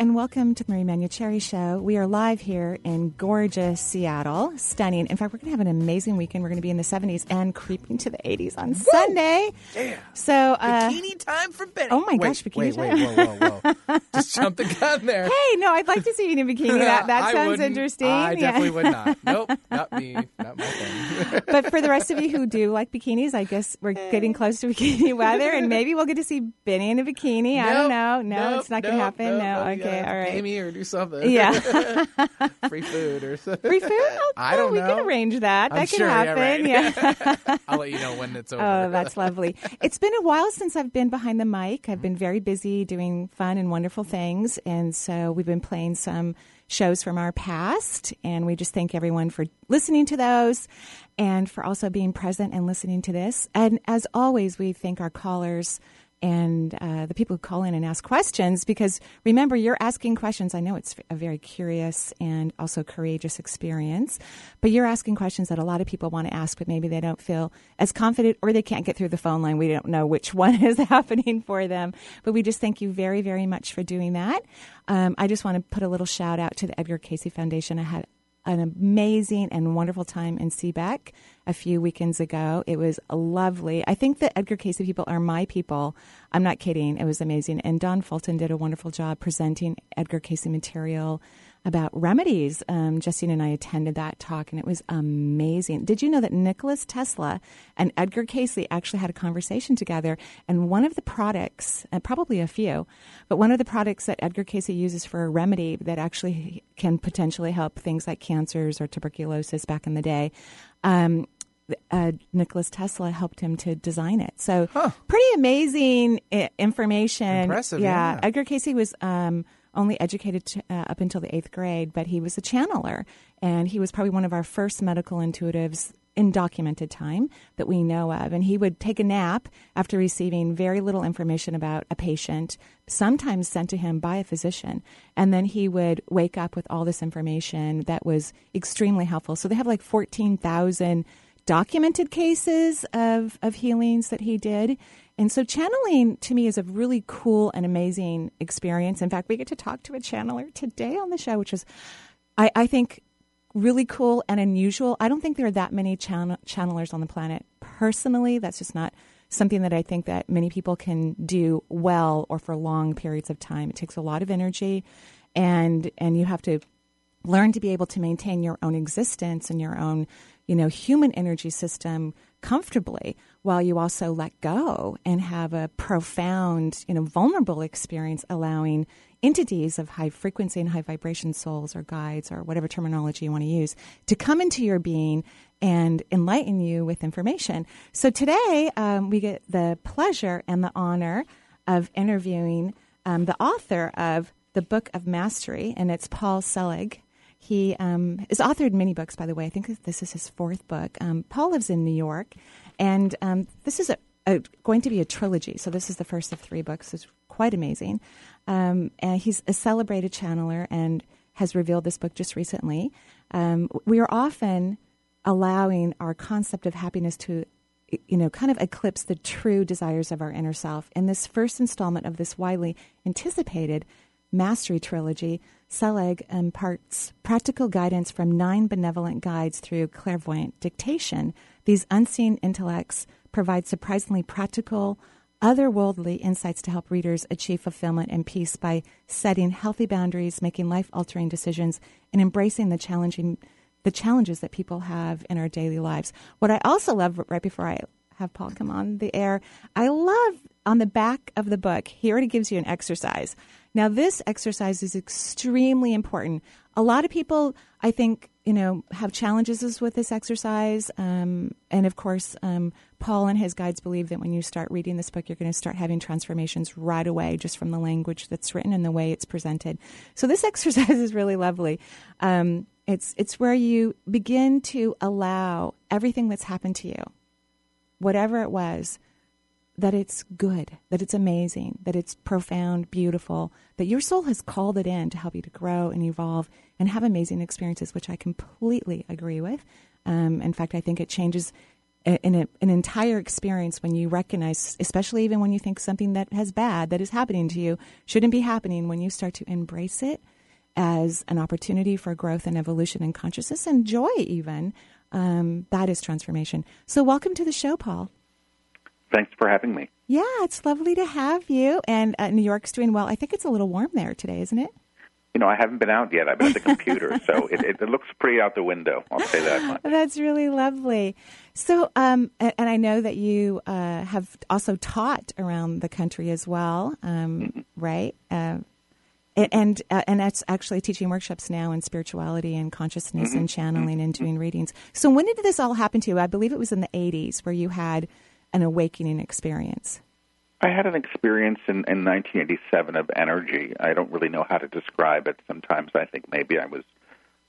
And welcome to the Marie Manuchehri Show. We are live here in gorgeous Seattle. Stunning. In fact, we're going to have an amazing weekend. We're going to be in the 70s and creeping to the 80s on Woo! Sunday. Yeah. So, uh, bikini time for Benny. Oh my wait, gosh, bikini wait, time. Wait, whoa, whoa, whoa. Just jump the gun there. Hey, no, I'd like to see you in a bikini. That, that sounds interesting. I Yeah. definitely would not. Nope, not me. Not my thing. but for the rest of you who do like bikinis, I guess we're getting close to bikini weather, and maybe we'll get to see Benny in a bikini. I don't know. No, Nope, it's not going to happen. nope, no. nope, Okay. All right. Pay me or do something. Yeah. Free food or something. Free food? Oh, I don't we know. can arrange that. I'm that can sure, yeah, happen. right. yeah. I'll let you know when it's oh, over. Oh, that's lovely. It's been a while since I've been behind the mic. I've been very busy doing fun and wonderful things. And so we've been playing some shows from our past. And we just thank everyone for listening to those and for also being present and listening to this. And as always, we thank our callers and uh, the people who call in and ask questions because remember you're asking questions. I know it's a very curious and also courageous experience but you're asking questions that a lot of people want to ask but maybe they don't feel as confident or they can't get through the phone line. We don't know which one is happening for them but we just thank you very very much for doing that. Um, i just want to put a little shout out to the edgar cayce foundation. I had an amazing and wonderful time in Seabeck a few weekends ago. It was lovely. I think the Edgar Cayce people are my people. I'm not kidding. It was amazing. And Don Fulton did a wonderful job presenting Edgar Cayce material about remedies. Um, Justine and I attended that talk, and it was amazing. Did you know that Nicholas Tesla and Edgar Cayce actually had a conversation together? And one of the products, and probably a few, but one of the products that Edgar Cayce uses for a remedy that actually can potentially help things like cancers or tuberculosis back in the day. Um, uh, Nicholas Tesla helped him to design it. So pretty amazing I- information. Impressive, yeah. Edgar Cayce was um, only educated to, uh, up until the eighth grade, but he was a channeler, and he was probably one of our first medical intuitives in documented time that we know of. And he would take a nap after receiving very little information about a patient, sometimes sent to him by a physician. And then he would wake up with all this information that was extremely helpful. So they have like 14,000 documented cases of, of healings that he did. And so channeling to me is a really cool and amazing experience. In fact, we get to talk to a channeler today on the show, which is, I, I think, really cool and unusual. I don't think there are that many channel- channelers on the planet. Personally, that's just not something that I think that many people can do well or for long periods of time. It takes a lot of energy and and you have to learn to be able to maintain your own existence and your own, you know, human energy system comfortably while you also let go and have a profound, you know, vulnerable experience allowing entities of high frequency and high vibration souls or guides or whatever terminology you want to use to come into your being and enlighten you with information. So today um, we get the pleasure and the honor of interviewing um, the author of the Book of Mastery, and it's Paul Selig. He um, has authored many books, by the way. I think this is his fourth book. Um, Paul lives in New York, and um, this is a, a, going to be a trilogy. So this is the first of three books. It's quite amazing. Um, and he's a celebrated channeler and has revealed this book just recently. Um, we are often allowing our concept of happiness to you know, kind of eclipse the true desires of our inner self. In this first installment of this widely anticipated Mastery Trilogy, Selig imparts practical guidance from nine benevolent guides through clairvoyant dictation. These unseen intellects provide surprisingly practical, otherworldly insights to help readers achieve fulfillment and peace by setting healthy boundaries, making life altering decisions, and embracing the challenging the challenges that people have in our daily lives. What I also love right before I have Paul come on the air. I love on the back of the book, he already gives you an exercise. Now, this exercise is extremely important. A lot of people, I think, you know, have challenges with this exercise. Um, and of course, um, Paul and his guides believe that when you start reading this book, you're going to start having transformations right away just from the language that's written and the way it's presented. So this exercise is really lovely. Um, it's, it's where you begin to allow everything that's happened to you, whatever it was, that it's good, that it's amazing, that it's profound, beautiful, that your soul has called it in to help you to grow and evolve and have amazing experiences, which I completely agree with. Um, in fact, I think it changes a, an entire experience when you recognize, especially even when you think something that has bad that is happening to you shouldn't be happening, when you start to embrace it as an opportunity for growth and evolution and consciousness and joy, even. Um, that is transformation. So, welcome to the show, Paul. Thanks for having me. Yeah, it's lovely to have you. And uh, New York's doing well. I think it's a little warm there today, isn't it? You know, I haven't been out yet. I've been at the computer, so it, it, it, looks pretty out the window. I'll say that much. That's really lovely. So, um, and, and, I know that you uh, have also taught around the country as well, um, mm-hmm. right? Uh, and uh, and that's actually teaching workshops now in spirituality and consciousness mm-hmm. and channeling mm-hmm. and doing readings. So when did this all happen to you? I believe it was in the 80s where you had an awakening experience? I had an experience in, in 1987 of energy. I don't really know how to describe it. Sometimes I think maybe I was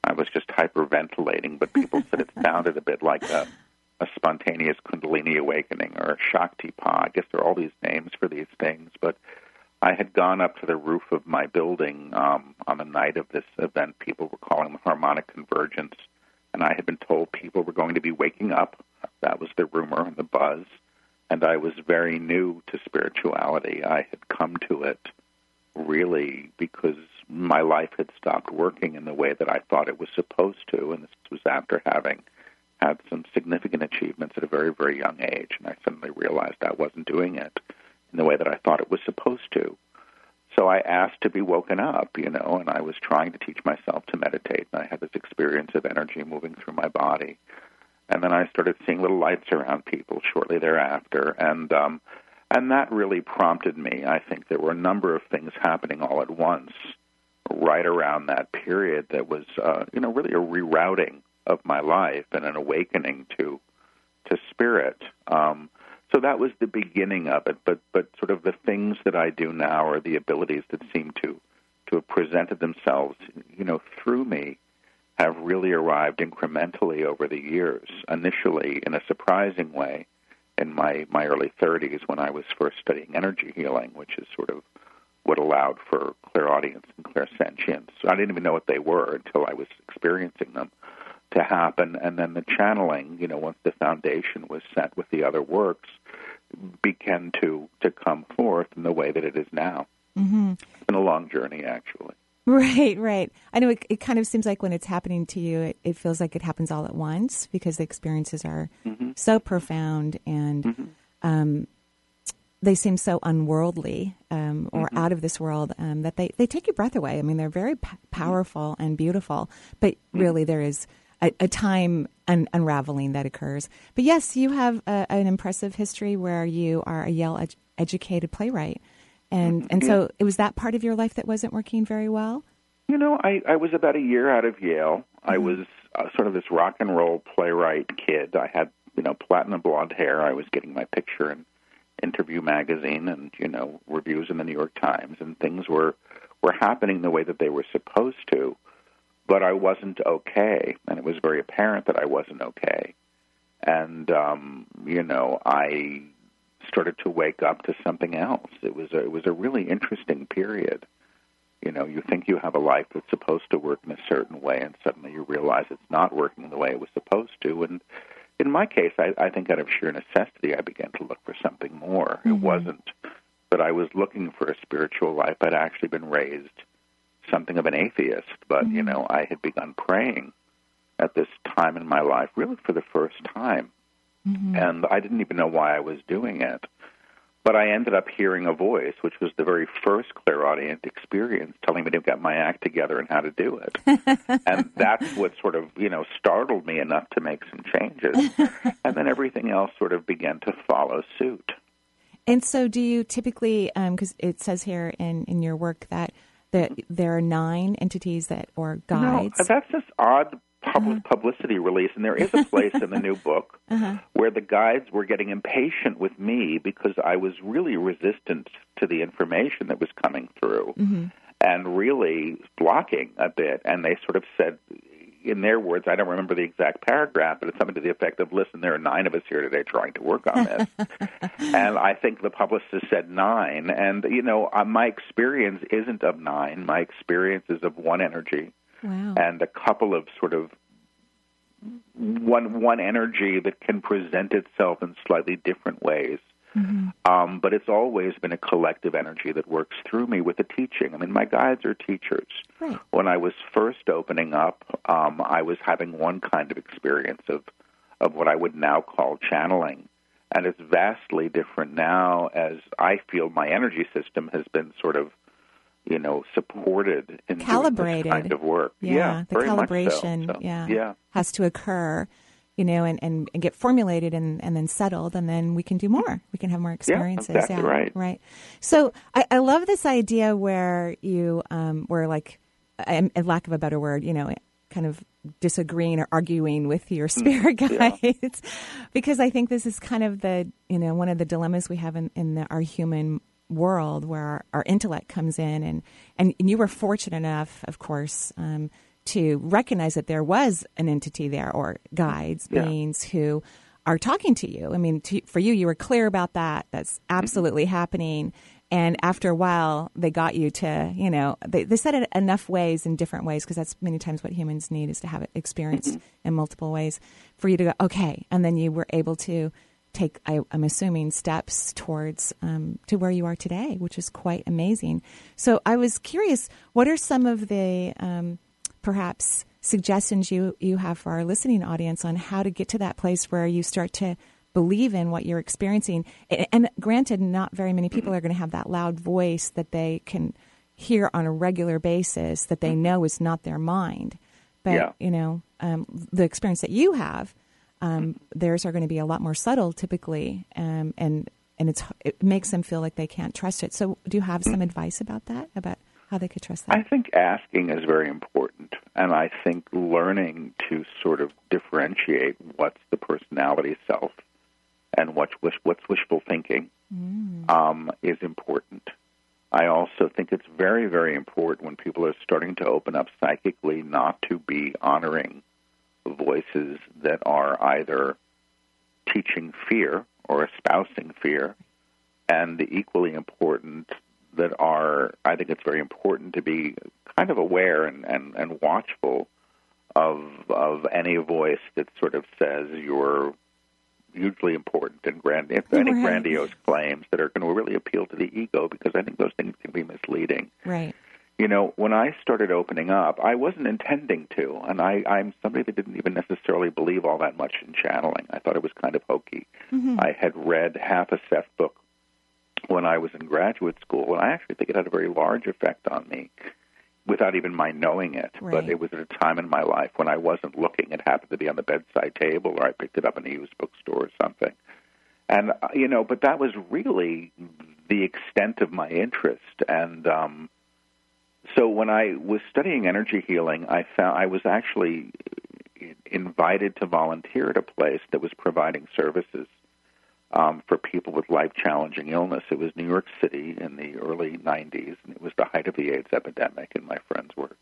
I was just hyperventilating, but people said it sounded a bit like a, a spontaneous Kundalini awakening or a Shaktipat. I guess there are all these names for these things, but I had gone up to the roof of my building um, on the night of this event. People were calling the harmonic convergence, and I had been told people were going to be waking up. That was the rumor and the buzz and I was very new to spirituality. I had come to it really because my life had stopped working in the way that I thought it was supposed to, and this was after having had some significant achievements at a very, very young age, and I suddenly realized I wasn't doing it in the way that I thought it was supposed to. So I asked to be woken up, you know, and I was trying to teach myself to meditate, and I had this experience of energy moving through my body and then I started seeing little lights around people shortly thereafter, and um, and that really prompted me. I think there were a number of things happening all at once, right around that period. That was, uh, you know, really a rerouting of my life and an awakening to to spirit. Um, so that was the beginning of it. But but sort of the things that I do now are the abilities that seem to to have presented themselves, you know, through me have really arrived incrementally over the years. Initially, in a surprising way, in my, my early 30s when I was first studying energy healing, which is sort of what allowed for clairaudience and clairsentience. I didn't even know what they were until I was experiencing them to happen. And then the channeling, you know, once the foundation was set with the other works, began to, to come forth in the way that it is now. Mm-hmm. It's been a long journey, actually. Right, right. I know it, it, kind of seems like when it's happening to you, it, it, feels like it happens all at once because the experiences are mm-hmm. so profound and mm-hmm. um, they seem so unworldly um, or mm-hmm. out of this world um, that they, they take your breath away. I mean, they're very p- powerful and beautiful, but mm-hmm. really there is a, a time un- unraveling that occurs. But yes, you have a, an impressive history where you are a Yale ed- educated playwright. And and so it was that part of your life that wasn't working very well. You know, I I was about a year out of Yale. Mm-hmm. I was uh, sort of this rock and roll playwright kid. I had you know platinum blonde hair. I was getting my picture in Interview magazine and you know reviews in the New York Times, and things were were happening the way that they were supposed to. But I wasn't okay, and it was very apparent that I wasn't okay. And um, you know, I started to wake up to something else. It was a, it was a really interesting period. You know, you think you have a life that's supposed to work in a certain way, and suddenly you realize it's not working the way it was supposed to. And in my case, I, I think out of sheer necessity, I began to look for something more. Mm-hmm. It wasn't that I was looking for a spiritual life. I'd actually been raised something of an atheist, but mm-hmm. you know, I had begun praying at this time in my life, really for the first time. Mm-hmm. And I didn't even know why I was doing it. But I ended up hearing a voice, which was the very first clairaudient experience, telling me to get my act together and how to do it. and that's what sort of, you know, startled me enough to make some changes. and then everything else sort of began to follow suit. And so, do you typically, because um, it says here in, in your work that that there are nine entities that or guides? No, that's just odd public uh-huh. publicity release, and there is a place in the new book uh-huh. where the guides were getting impatient with me because I was really resistant to the information that was coming through, mm-hmm. and really blocking a bit. And they sort of said, in their words, I don't remember the exact paragraph, but it's something to the effect of, "Listen, there are nine of us here today trying to work on this." and I think the publicist said nine, and you know, uh, my experience isn't of nine. My experience is of one energy wow. and a couple of sort of one one energy that can present itself in slightly different ways. Mm-hmm. Um, but it's always been a collective energy that works through me with the teaching. I mean, my guides are teachers. Right. When I was first opening up, um, I was having one kind of experience of of what I would now call channeling, and it's vastly different now as I feel my energy system has been sort of you know, supported in calibrated kind of work. Yeah, yeah the calibration, so. So, yeah, yeah, has to occur, you know, and, and, and, get formulated and, and then settled, and then we can do more. We can have more experiences. Yeah, exactly yeah, right. Right. So I, I love this idea where you um, were like, a lack of a better word, you know, kind of disagreeing or arguing with your mm, spirit guides yeah. because i think this is kind of the you know one of the dilemmas we have in, in the, our human world where our, our, intellect comes in, and, and and you were fortunate enough, of course, um, to recognize that there was an entity there or guides, yeah. beings who are talking to you. I mean, to, for you, you were clear about that. That's mm-hmm. absolutely mm-hmm. happening. And after a while, they got you to, you know, they, they said it enough ways in different ways because that's many times what humans need is to have it experienced mm-hmm. in multiple ways for you to go, okay. And then you were able to take, I, am assuming, steps towards um, to where you are today, which is quite amazing. So I was curious, what are some of the um, perhaps suggestions you you have for our listening audience on how to get to that place where you start to believe in what you're experiencing? And granted, not very many people are going to have that loud voice that they can hear on a regular basis that they know is not their mind. But yeah. you know, um, the experience that you have um, theirs are going to be a lot more subtle typically, um, and and it's it makes them feel like they can't trust it. So, do you have some advice about that? About how they could trust that? I think asking is very important, and I think learning to sort of differentiate what's the personality self and what's wish, what's wishful thinking mm. um, is important. I also think it's very, very important when people are starting to open up psychically not to be honoring voices that are either teaching fear or espousing fear, and the equally important that are, I think it's very important to be kind of aware and, and, and watchful of of any voice that sort of says you're hugely important and grand, if any right. grandiose claims that are going to really appeal to the ego, because I think those things can be misleading. Right you know, when I started opening up, I wasn't intending to, and I, I'm somebody that didn't even necessarily believe all that much in channeling. I thought it was kind of hokey. Mm-hmm. I had read half a Seth book when I was in graduate school, and I actually think it had a very large effect on me without even my knowing it. Right. But it was at a time in my life when I wasn't looking. It happened to be on the bedside table, or I picked it up in a used bookstore or something. And, uh, you know, but that was really the extent of my interest. And, um, so when I was studying energy healing, I found I was actually invited to volunteer at a place that was providing services um, for people with life challenging illness. It was New York City in the early 90s, and it was the height of the AIDS epidemic, and my friends were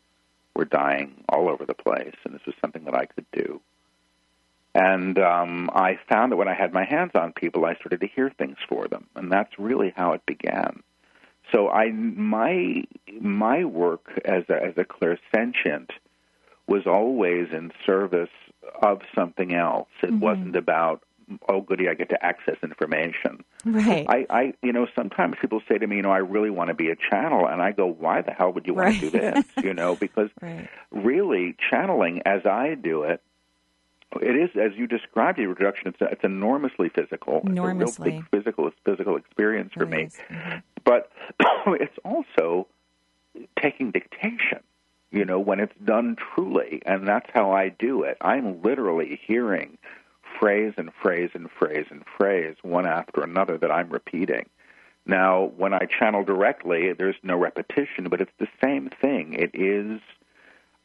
were dying all over the place, and this was something that I could do. And um, I found that when I had my hands on people, I started to hear things for them, and that's really how it began. So I my my work as a, as a clairsentient was always in service of something else. It mm-hmm. wasn't about oh goody I get to access information. Right. I, I you know sometimes people say to me you know I really want to be a channel and I go why the hell would you want to do this you know because right. really channeling as I do it It is, as you described the reduction. It's, it's enormously physical. Enormously. It's a real big physical, physical experience for It me. is. But it's also taking dictation. You know, when it's done truly, and that's how I do it. I'm literally hearing phrase and phrase and phrase and phrase one after another that I'm repeating. Now, when I channel directly, there's no repetition, but it's the same thing. It is,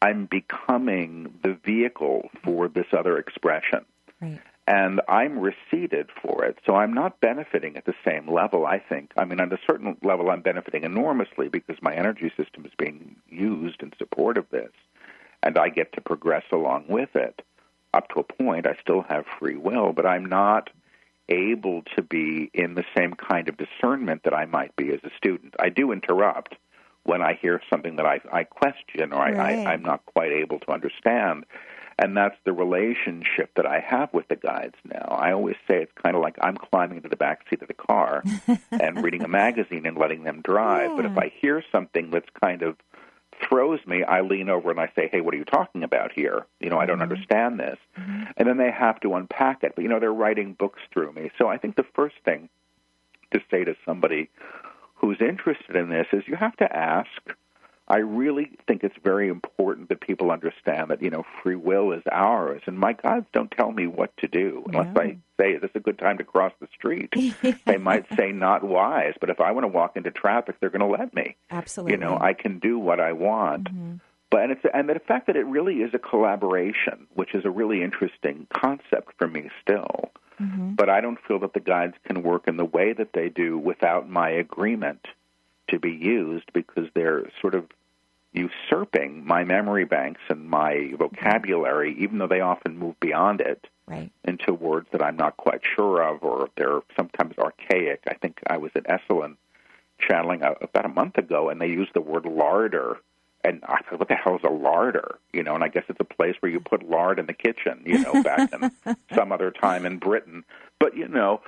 I'm becoming the vehicle for this other expression. Right. And I'm receipted for it. So I'm not benefiting at the same level, I think. I mean, on a certain level, I'm benefiting enormously because my energy system is being used in support of this. And I get to progress along with it. Up to a point, I still have free will, but I'm not able to be in the same kind of discernment that I might be as a student. I do interrupt when I hear something that I, I question or I, Right. I, I'm not quite able to understand. And that's the relationship that I have with the guides now. I always say it's kind of like I'm climbing into the back seat of the car and reading a magazine and letting them drive. But if I hear something that's kind of throws me, I lean over and I say, "Hey, what are you talking about here? You know, I don't mm-hmm. understand this." Mm-hmm. And then they have to unpack it. But you know, they're writing books through me. So I think the first thing to say to somebody who's interested in this is you have to ask. I really think it's very important that people understand that, you know, free will is ours and my guides don't tell me what to do unless No. I say, Is this a good time to cross the street? they might say not wise, but if I want to walk into traffic they're gonna let me. Absolutely. You know, I can do what I want. Mm-hmm. But and it's and the fact that it really is a collaboration, which is a really interesting concept for me still. Mm-hmm. But I don't feel that the guides can work in the way that they do without my agreement to be used because they're sort of usurping my memory banks and my vocabulary, even though they often move beyond it Right. into words that I'm not quite sure of, or they're sometimes archaic. I think I was at Esalen channeling a, about a month ago, and they used the word larder. And I thought, what the hell is a larder? You know, and I guess it's a place where you put lard in the kitchen, you know, back in some other time in Britain. But, you know,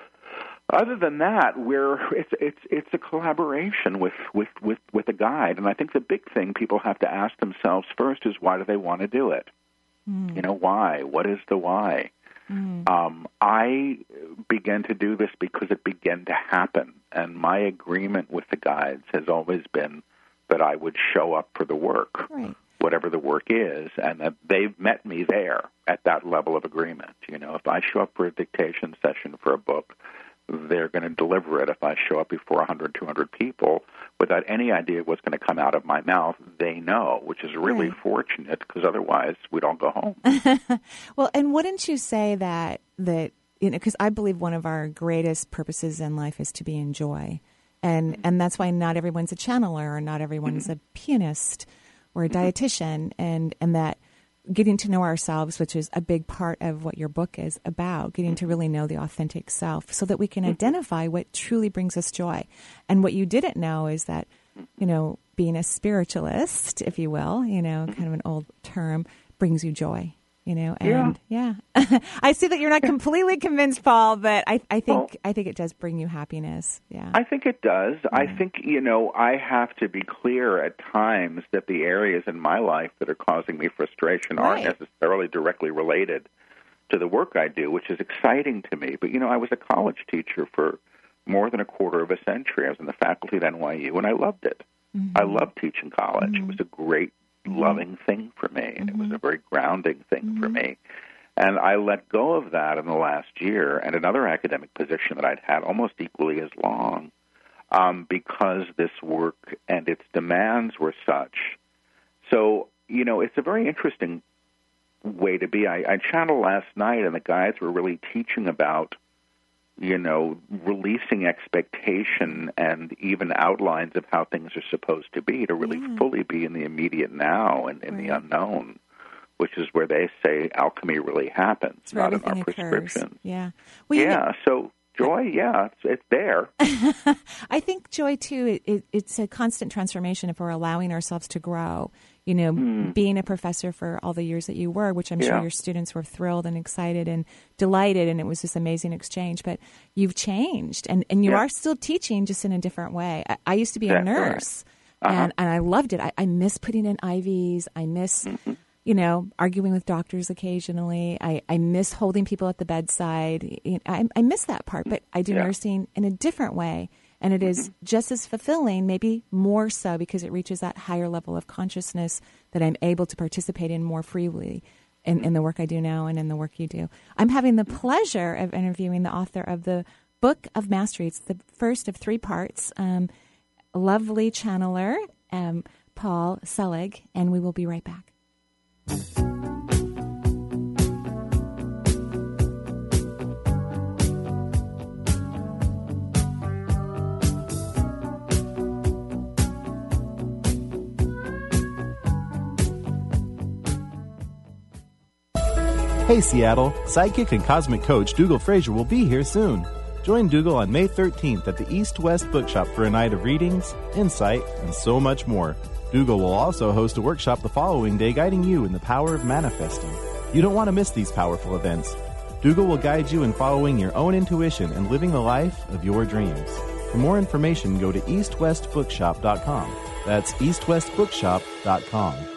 other than that, we're it's it's it's a collaboration with with with with a guide, and I think the big thing people have to ask themselves first is why do they want to do it? You know, why? What is the why? Um, I began to do this because it began to happen, and my agreement with the guides has always been that I would show up for the work, Right. whatever the work is, and that they've met me there at that level of agreement. You know, if I show up for a dictation session for a book, they're going to deliver it. If I show up before 100, 200 people without any idea what's going to come out of my mouth, they know, which is really Right. fortunate because otherwise we'd all go home. Well, and wouldn't you say that that you know because I believe one of our greatest purposes in life is to be in joy, and mm-hmm. and that's why not everyone's a channeler or not everyone's mm-hmm. a pianist or a dietitian, and and that getting to know ourselves, which is a big part of what your book is about, getting to really know the authentic self, so that we can mm-hmm. identify what truly brings us joy, and what you didn't know is that you know being a spiritualist, if you will, you know, mm-hmm. kind of an old term, brings you joy you know and yeah, i see that you're not completely convinced paul but i, I think Well- i think it does bring you happiness yeah I think it does. I think, you know, I have to be clear at times that the areas in my life that are causing me frustration aren't necessarily directly related to the work I do, which is exciting to me. But, you know, I was a college teacher for more than a quarter of a century. I was in the faculty at NYU, and I loved it. I mm-hmm. loved teaching college. It was mm-hmm. a great, loving thing for me, and it was a very grounding thing for me. And I let go of that in the last year and another academic position that I'd had almost equally as long um, because this work and its demands were such. So, you know, it's a very interesting way to be. I, I channeled last night, and the guides were really teaching about, you know, releasing expectation and even outlines of how things are supposed to be to really fully be in the immediate now and in the unknown, which is where they say alchemy really happens, It's not in our prescriptions. yeah. Well, Yeah, so joy, yeah, it's, it's there. i think joy too it, it, it's a constant transformation if we're allowing ourselves to grow you know hmm. being a professor for all the years that you were which i'm sure your students were thrilled and excited and delighted and it was this amazing exchange but you've changed and, and you Yeah. are still teaching just in a different way i, I used to be a That's right. nurse uh-huh. and, and i loved it I, I miss putting in ivs i miss mm-hmm. you know, arguing with doctors occasionally. I, I miss holding people at the bedside. I, I miss that part, mm-hmm. but I do Yeah. nursing in a different way. And it is just as fulfilling, maybe more so, because it reaches that higher level of consciousness that I'm able to participate in more freely in, in the work I do now and in the work you do. I'm having the pleasure of interviewing the author of the Book of Mastery. It's the first of three parts. Um, lovely channeler, um, Paul Selig, and we will be right back. Hey Seattle, sidekick and cosmic coach Dougal Fraser will be here soon. Join Dougal on May 13th at the East West Bookshop for a night of readings, insight, and so much more. Dougal will also host a workshop the following day guiding you in the power of manifesting. You don't want to miss these powerful events. Dougal will guide you in following your own intuition and living the life of your dreams. For more information, go to eastwestbookshop.com. That's eastwestbookshop.com.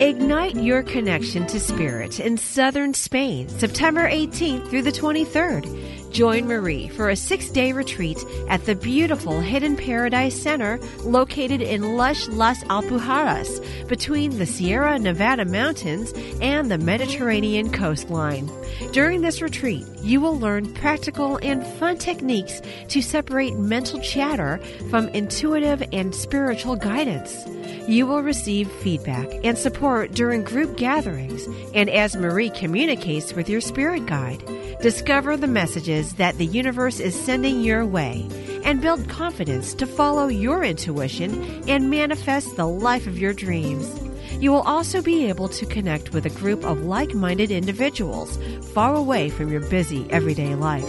Ignite your connection to spirit in southern Spain, September 18th through the 23rd. Join Marie for a six day retreat at the beautiful Hidden Paradise Center located in lush Las Alpujarras between the Sierra Nevada mountains and the Mediterranean coastline. During this retreat, you will learn practical and fun techniques to separate mental chatter from intuitive and spiritual guidance. You will receive feedback and support during group gatherings and as Marie communicates with your spirit guide. Discover the messages that the universe is sending your way and build confidence to follow your intuition and manifest the life of your dreams. You will also be able to connect with a group of like minded individuals far away from your busy everyday life.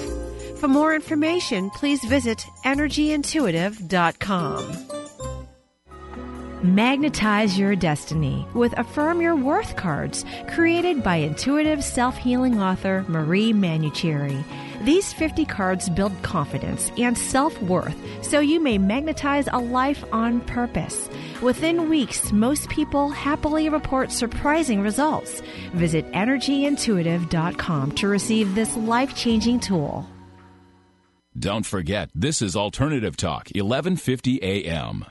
For more information, please visit energyintuitive.com. Magnetize your destiny with Affirm Your Worth cards created by intuitive self healing author Marie Manuchehri. These 50 cards build confidence and self worth so you may magnetize a life on purpose. Within weeks, most people happily report surprising results. Visit energyintuitive.com to receive this life changing tool. Don't forget, this is Alternative Talk, 1150 AM.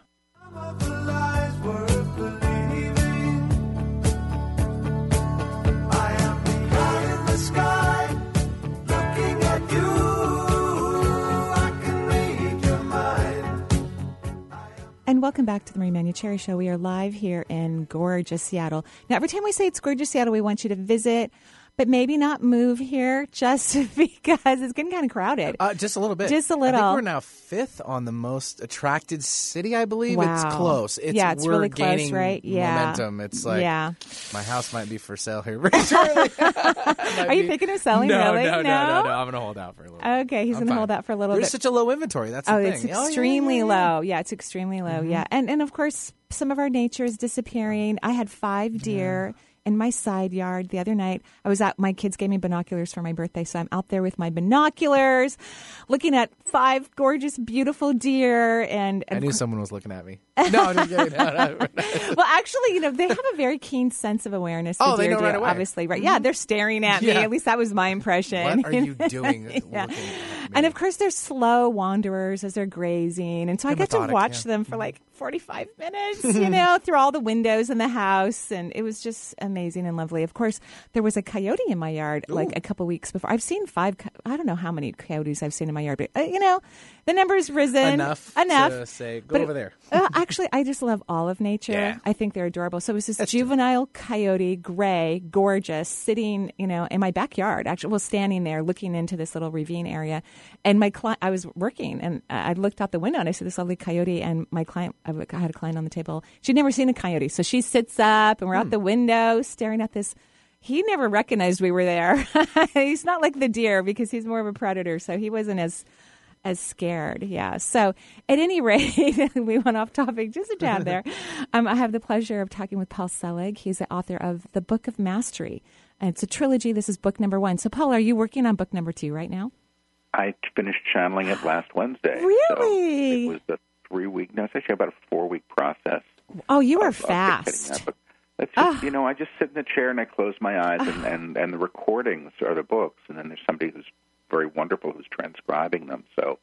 And welcome back to the Marie Manuchehri Show. We are live here in gorgeous Seattle. Now, every time we say it's gorgeous Seattle, we want you to visit, but maybe not move here just because it's getting kind of crowded. Uh, just a little bit. Just a I little. think we're now fifth on the most attracted city. I believe Wow. it's close. It's, Yeah, it's we're really close, right? Yeah. momentum. It's like Yeah. my house might be for sale here very shortly. Are you thinking of selling? no, really? No, no, no, no. I'm gonna hold out for a little. Okay, he's I'm going to fine. hold out for a little bit. There's bit. such a low inventory. That's the oh, thing. it's Oh, yeah, extremely yeah, yeah. low. Yeah, it's extremely low. Yeah, and and of course, some of our nature is disappearing. I had five deer. In my side yard the other night, I was out. My kids gave me binoculars for my birthday, so I'm out there with my binoculars, looking at five gorgeous, beautiful deer. And, I knew someone was looking at me. No, I'm just kidding. No, no, no. well, actually, you know, they have a very keen sense of awareness. the Oh, they deer know do, right away. Obviously, right? Yeah, they're staring at me. At least that was my impression. What are you doing? Yeah. at And of course, they're slow wanderers as they're grazing, and so I They're get to watch yeah. Mm-hmm. them for like forty-five minutes, you know, through all the windows in the house, and it was just amazing and lovely. Of course, there was a coyote in my yard like a couple weeks before. I've seen five. co- I don't know how many coyotes I've seen in my yard, but uh, you know, the number's risen enough. Enough. To say, go But- over there. uh, actually, I just love all of nature. Yeah. I think they're adorable. So it was this juvenile coyote, gray, gorgeous, sitting, you know, in my backyard. Actually, well, standing there looking into this little ravine area. And my client, I was working, and I I looked out the window and I saw this lovely coyote. And my client, I had a client on the table. She'd never seen a coyote, so she sits up and we're out the window staring at this. He never recognized we were there. he's not like the deer because he's more of a predator, so he wasn't as as scared. Yeah. So at any rate, we went off topic just a tad there. Um, I have the pleasure of talking with Paul Selig. He's the author of The Book of Mastery. And it's a trilogy. This is book number one. So, Paul, are you working on book number two right now? I finished channeling it last Wednesday. Really? So it was a three week, no, it's actually about a four week process. Oh, you are of- of fast. that book. It's you know, I just sit in the chair and I close my eyes, and, ah. and, and the recordings are the books, and then there's somebody who's very wonderful who's transcribing them. So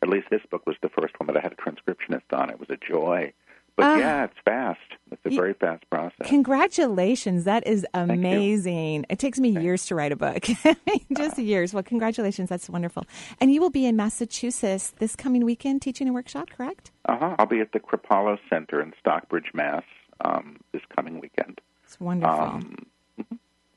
at least this book was the first one that I had a transcriptionist on. It was a joy. But Ah. yeah, it's fast. It's a Y- very fast process. Congratulations. That is amazing. It takes me years to write a book. Just years. Well, congratulations. That's wonderful. And you will be in Massachusetts this coming weekend teaching a workshop, correct? Uh-huh. I'll be at the Kripalu Center in Stockbridge, Mass. Um, this coming weekend. It's wonderful. Um,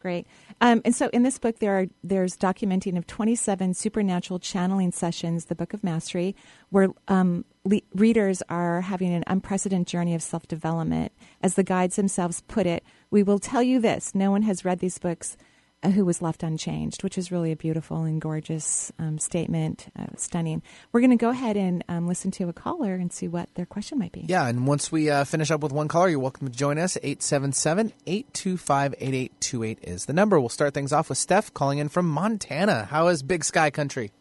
Great. Um, and so in this book, there are there's documenting of 27 supernatural channeling sessions, the Book of Mastery, where um, le- readers are having an unprecedented journey of self development. As the guides themselves put it, we will tell you this: no one has read these books who was left unchanged, which is really a beautiful and gorgeous um, statement, uh, stunning. We're going to go ahead and um, listen to a caller and see what their question might be. Yeah, and once we uh, finish up with one caller, you're welcome to join us. 877 825 8828 is the number. We'll start things off with Steph calling in from Montana. How is Big Sky Country?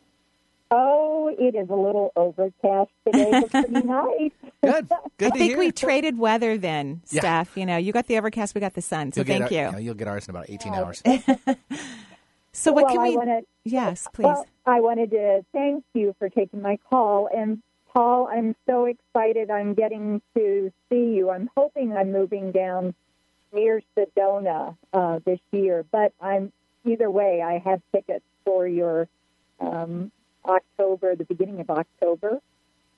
Oh, it is a little overcast today, but pretty nice. Good. Good I to think hear. we traded weather then, Yeah. Steph. You know, you got the overcast, we got the sun. So You'll thank our- you. yeah, you'll get ours in about 18 hours. So what well, can I we? wanna- yes, please. Well, I wanted to thank you for taking my call. And Paul, I'm so excited I'm getting to see you. I'm hoping I'm moving down near Sedona uh, this year, but I'm either way. I have tickets for your um, October, the beginning of October,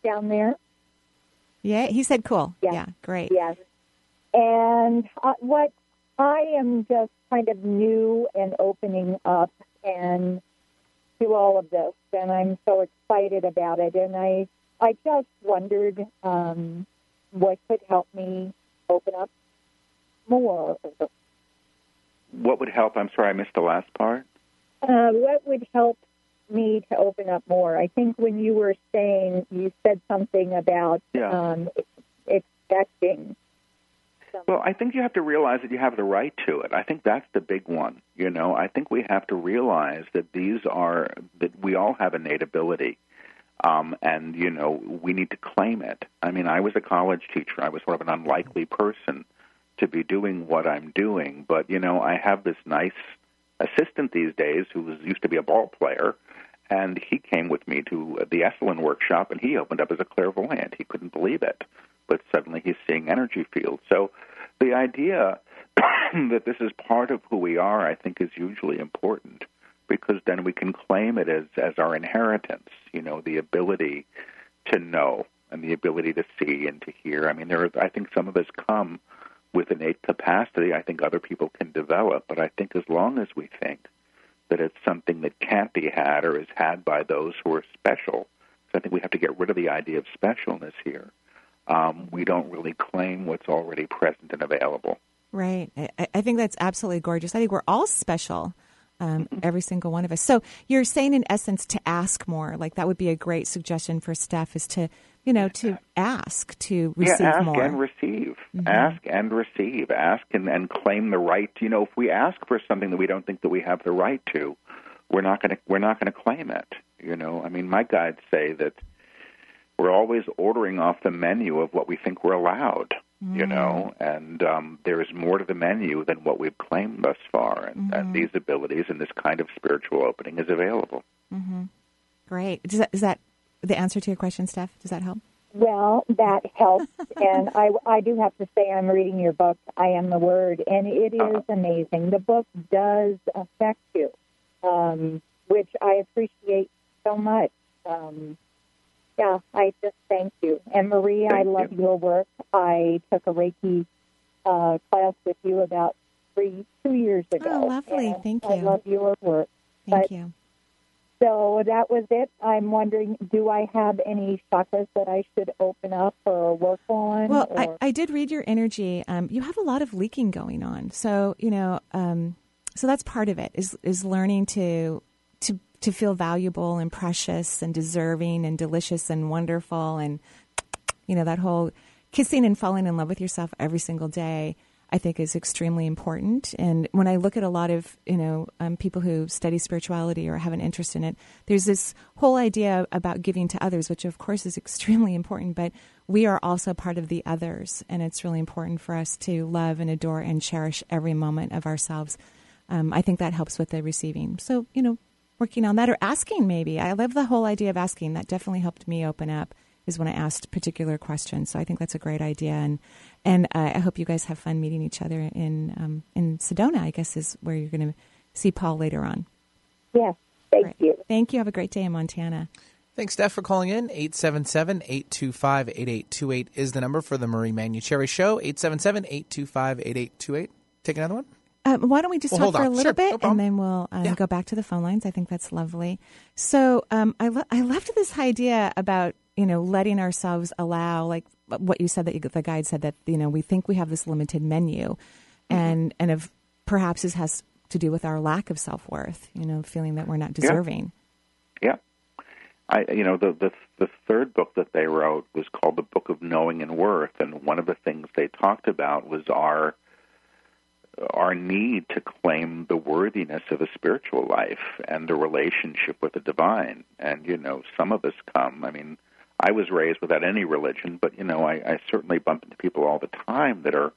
down there. yeah, he said cool. Yeah. Yeah, great. Yes. And uh, what I am just kind of new and opening up and to all of this, and I'm so excited about it. And I, I just wondered um, what could help me open up more. what would help? I'm sorry, I missed the last part. Uh, what would help me to open up more? I think when you were saying, you said something about Yeah. um, expecting. Well, I think you have to realize that you have the right to it. I think that's the big one. You know, I think we have to realize that these are that we all have innate ability, um, and you know we need to claim it. I mean, I was a college teacher. I was sort of an unlikely person to be doing what I'm doing, but you know, I have this nice assistant these days who was, used to be a ball player, and he came with me to the Esalen workshop, and he opened up as a clairvoyant. He couldn't believe it, but suddenly he's seeing energy fields. So the idea that this is part of who we are, I think, is usually important because then we can claim it as as our inheritance. You know, the ability to know and the ability to see and to hear. I mean, there. Are, I think some of us come with innate capacity. I think other people can develop, but I think as long as we think that it's something that can't be had or is had by those who are special, so I think we have to get rid of the idea of specialness here. Um, we don't really claim what's already present and available. Right. I, I think that's absolutely gorgeous. I think we're all special, um, Mm-hmm. every single one of us. So you're saying, in essence, to ask more. Like that would be a great suggestion for staff is to, you know, to ask to receive yeah, ask more. and receive. Ask and receive. Ask and, and claim the right. You know, if we ask for something that we don't think that we have the right to, we're not going to we're not going to claim it. You know, I mean, my guides say that we're always ordering off the menu of what we think we're allowed. You know, and um, there is more to the menu than what we've claimed thus far, and, and these abilities and this kind of spiritual opening is available. Great. Does that, is that the answer to your question, Steph? Does that help? Well, that helps. and I, I do have to say, I'm reading your book, I Am the Word, and it is amazing. The book does affect you, um, which I appreciate so much. Um, yeah, I just thank you. And Marie, I love you. your work. I took a Reiki uh, class with you about three, two years ago. Oh, lovely. Thank I you. love your work. Thank But- you. so that was it. I'm wondering, do I have any chakras that I should open up or work on? Well, or? I, I did read your energy. Um, you have a lot of leaking going on. So, you know, um, so that's part of it is, is learning to, to, to feel valuable and precious and deserving and delicious and wonderful. And, you know, that whole kissing and falling in love with yourself every single day. I think is extremely important. And when I look at a lot of you know um, people who study spirituality or have an interest in it, there's this whole idea about giving to others, which of course is extremely important. But we are also part of the others, and it's really important for us to love and adore and cherish every moment of ourselves. Um, I think that helps with the receiving. So you know, working on that or asking maybe. I love the whole idea of asking. That definitely helped me open up is when I asked particular questions. So I think that's a great idea, and and uh, I hope you guys have fun meeting each other in um, in Sedona. I guess is where you're going to see Paul later on. Yes, thank Right. you. Thank you. Have a great day in Montana. Thanks, Steph, for calling in. 877-825-8828 is the number for the Marie Manuchehri Show. 877-825-8828. Take another one. Um, why don't we just Well, talk for a little Sure, bit, no and then we'll um, Yeah. go back to the phone lines. I think that's lovely. So um, I lo- I loved this idea about you know letting ourselves allow, like what you said that you, the guide said that you know we think we have this limited menu, Mm-hmm. and and of perhaps this has to do with our lack of self worth. You know, feeling that we're not Yeah. deserving. Yeah. I you know the the the third book that they wrote was called the Book of Knowing and Worth and one of the things they talked about was our our need to claim the worthiness of a spiritual life and a relationship with the divine. And you know, some of us come, I mean, I was raised without any religion, but you know, I, I certainly bump into people all the time that are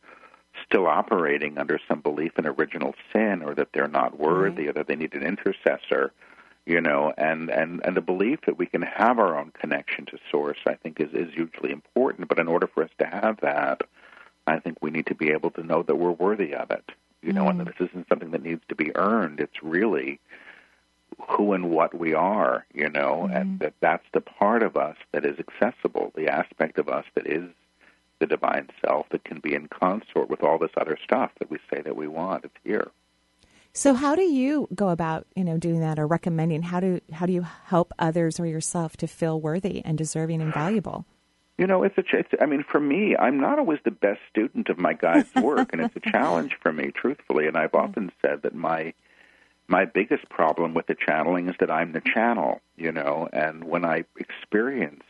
still operating under some belief in original sin or that they're not worthy or that they need an intercessor you know and and and the belief that we can have our own connection to source i think is is hugely important but in order for us to have that i think we need to be able to know that we're worthy of it you know and that mm. this isn't something that needs to be earned. It's really who and what we are you know and mm-hmm. that that's the part of us that is accessible the aspect of us that is the divine self that can be in consort with all this other stuff that we say that we want it's here. So how do you go about you know doing that or recommending? How do how do you help others or yourself to feel worthy and deserving and valuable? You know, it's a. ch- It's, I mean, for me, I'm not always the best student of my guide's work, and it's a challenge for me, truthfully. And I've mm. often said that my my biggest problem with the channeling is that I'm the channel. You know, and when I experience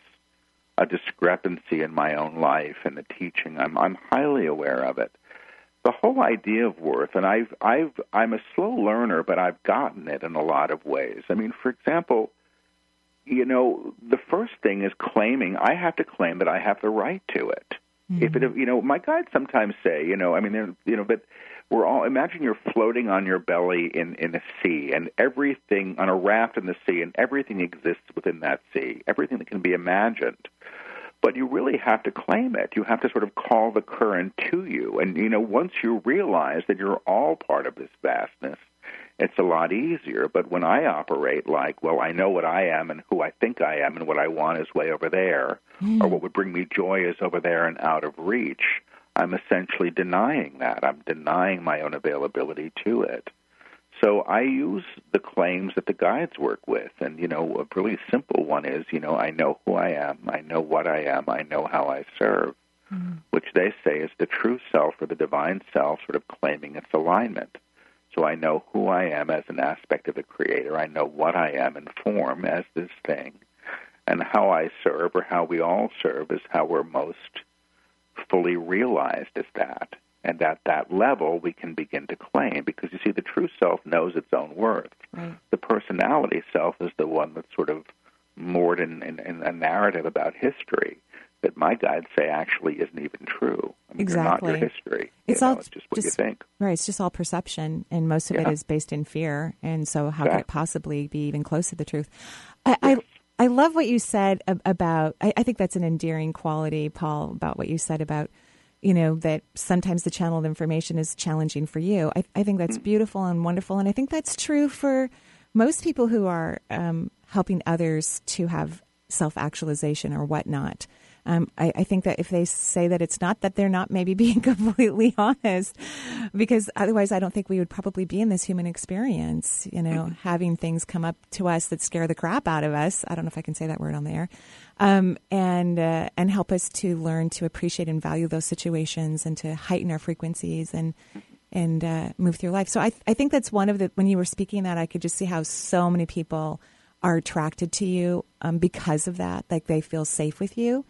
a discrepancy in my own life and the teaching, I'm I'm highly aware of it. The whole idea of worth, and I've I've I'm a slow learner, but I've gotten it in a lot of ways. I mean, for example you know, the first thing is claiming. I have to claim that I have the right to it. Hmm. If it, you know, my guides sometimes say, you know, I mean, they're, you know, but we're all. Imagine you're floating on your belly in in a sea, and everything on a raft in the sea, and everything exists within that sea. Everything that can be imagined. But you really have to claim it. You have to sort of call the current to you. And you know, once you realize that you're all part of this vastness, it's a lot easier. But when I operate like, well, I know what I am and who I think I am, and what I want is way over there, or hmm. what would bring me joy is over there and out of reach, I'm essentially denying that. I'm denying my own availability to it. So I use the claims that the guides work with. And, you know, a really simple one is, you know, I know who I am, I know what I am, I know how I serve, hmm. which they say is the true self or the divine self sort of claiming its alignment. So I know who I am as an aspect of the Creator. I know what I am in form as this thing. And how I serve, or how we all serve, is how we're most fully realized as that. And at that level, we can begin to claim, because you see, the true self knows its own worth. Right. The personality self is the one that's sort of moored in, in, in a narrative about history that my guides say actually isn't even true. I mean, Exactly. Not your history. It's you know, all it's just what you think. Right, it's just all perception, and most of it Yeah. is based in fear. And so, how could it possibly be even close to the truth? I, I, I love what you said about. I, I think that's an endearing quality, Paul, about what you said about, you know, that sometimes the channeled information is challenging for you. I, I think that's beautiful and wonderful, and I think that's true for most people who are um, helping others to have self actualization or whatnot. Um, I, I, think that if they say that it's not, that they're not maybe being completely honest, because otherwise, I don't think we would probably be in this human experience. You know, mm-hmm. having things come up to us that scare the crap out of us. I don't know if I can say that word on the air, um, and uh, and help us to learn to appreciate and value those situations and to heighten our frequencies and and uh, move through life. So I I think that's one of the when you were speaking that I could just see how so many people are attracted to you um, because of that. Like they feel safe with you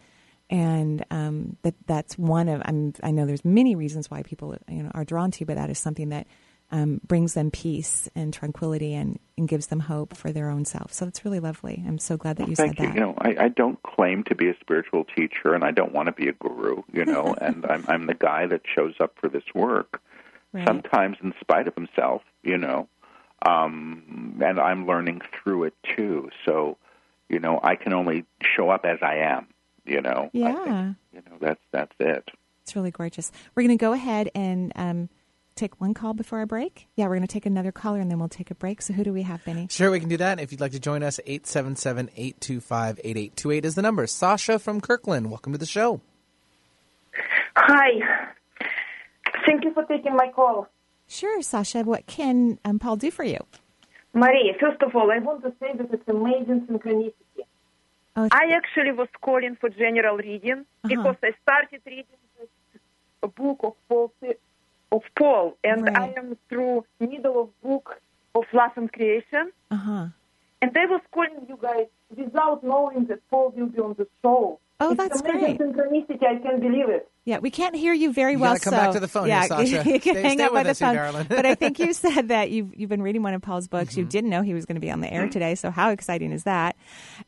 and um, that that's one of I'm, i know there's many reasons why people you know are drawn to you, but that is something that um, brings them peace and tranquility and, and gives them hope for their own self. So it's really lovely. I'm so glad that you well, said you. that. You know, I, I don't claim to be a spiritual teacher, and I don't want to be a guru. You know, and I'm I'm the guy that shows up for this work, right. sometimes in spite of himself. You know, um, and I'm learning through it too. So, you know, I can only show up as I am you know. Yeah. Think, you know, that's that's it. It's really gorgeous. We're going to go ahead and um, take one call before our break. Yeah, we're going to take another caller and then we'll take a break. So who do we have, Benny? Sure, we can do that. If you'd like to join us, 877-825-8828 is the number. Sasha from Kirkland, welcome to the show. Hi. Thank you for taking my call. Sure, Sasha. What can um, Paul do for you? Maria, first of all, I want to say that it's amazing synchronicity. Oh, I actually was calling for general reading uh-huh. because I started reading a book of Paul, of Paul and right. I am through middle of book of Love and Creation. Uh-huh. And I was calling you guys without knowing that Paul will be on the show. Oh, it's that's great. synchronicity. I can't believe it. Yeah, we can't hear you very you well. come so, back to the phone, yeah, here, you can stay, hang stay up by the phone. But I think you said that you've you've been reading one of Paul's books. Mm-hmm. You didn't know he was going to be on the air today. So how exciting is that?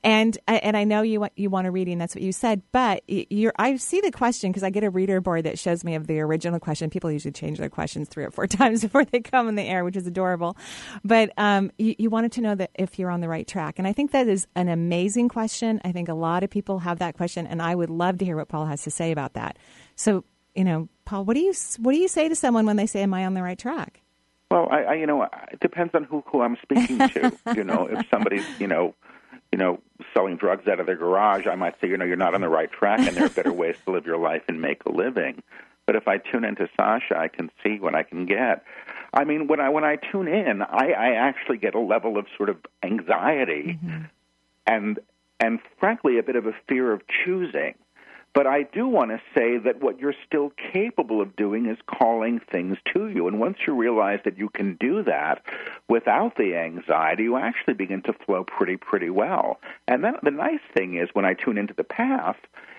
And and I know you want you want a reading. That's what you said. But you're I see the question because I get a reader board that shows me of the original question. People usually change their questions three or four times before they come in the air, which is adorable. But um, you, you wanted to know that if you're on the right track, and I think that is an amazing question. I think a lot of people have that question, and I would love to hear what Paul has to say about that. So you know, Paul, what do you what do you say to someone when they say, "Am I on the right track?" Well, I, I you know, it depends on who who I'm speaking to. you know, if somebody's you know, you know, selling drugs out of their garage, I might say, you know, you're not on the right track, and there are better ways to live your life and make a living. But if I tune into Sasha, I can see what I can get. I mean, when I when I tune in, I, I actually get a level of sort of anxiety, mm-hmm. and and frankly, a bit of a fear of choosing. But I do want to say that what you're still capable of doing is calling things to you. And once you realize that you can do that without the anxiety, you actually begin to flow pretty, pretty well. And then the nice thing is when I tune into the path,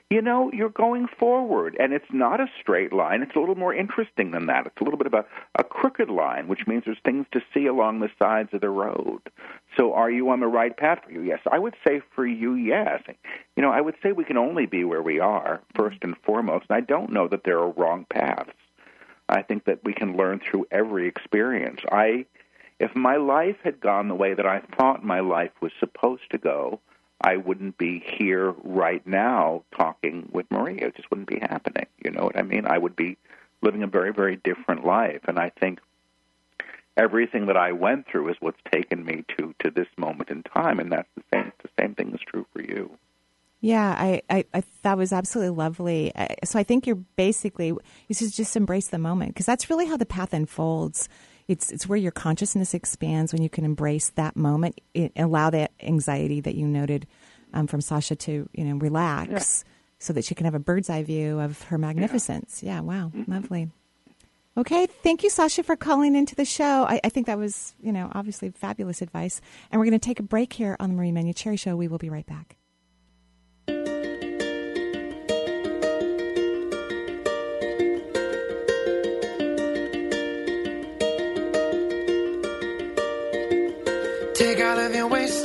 you know, you're going forward. And it's not a straight line. It's a little more interesting than that. It's a little bit of a, a crooked line, which means there's things to see along the sides of the road. So are you on the right path for you? Yes. I would say for you, yes. You know, I would say we can only be where we are, first and foremost. And I don't know that there are wrong paths. I think that we can learn through every experience. I if my life had gone the way that I thought my life was supposed to go, I wouldn't be here right now talking with Maria. It just wouldn't be happening. You know what I mean? I would be living a very, very different life. And I think everything that I went through is what's taken me to to this moment in time. And that's the same. The same thing is true for you. Yeah, I, I, I that was absolutely lovely. So I think you're basically you should just embrace the moment because that's really how the path unfolds it's it's where your consciousness expands when you can embrace that moment, it, allow that anxiety that you noted um, from Sasha to you know relax, yeah. so that she can have a bird's eye view of her magnificence. Yeah, yeah wow, mm-hmm. lovely. Okay, thank you, Sasha, for calling into the show. I, I, think that was, you know, obviously fabulous advice. And we're going to take a break here on the Marie Manuchehri Show. We will be right back. Take all of your wasted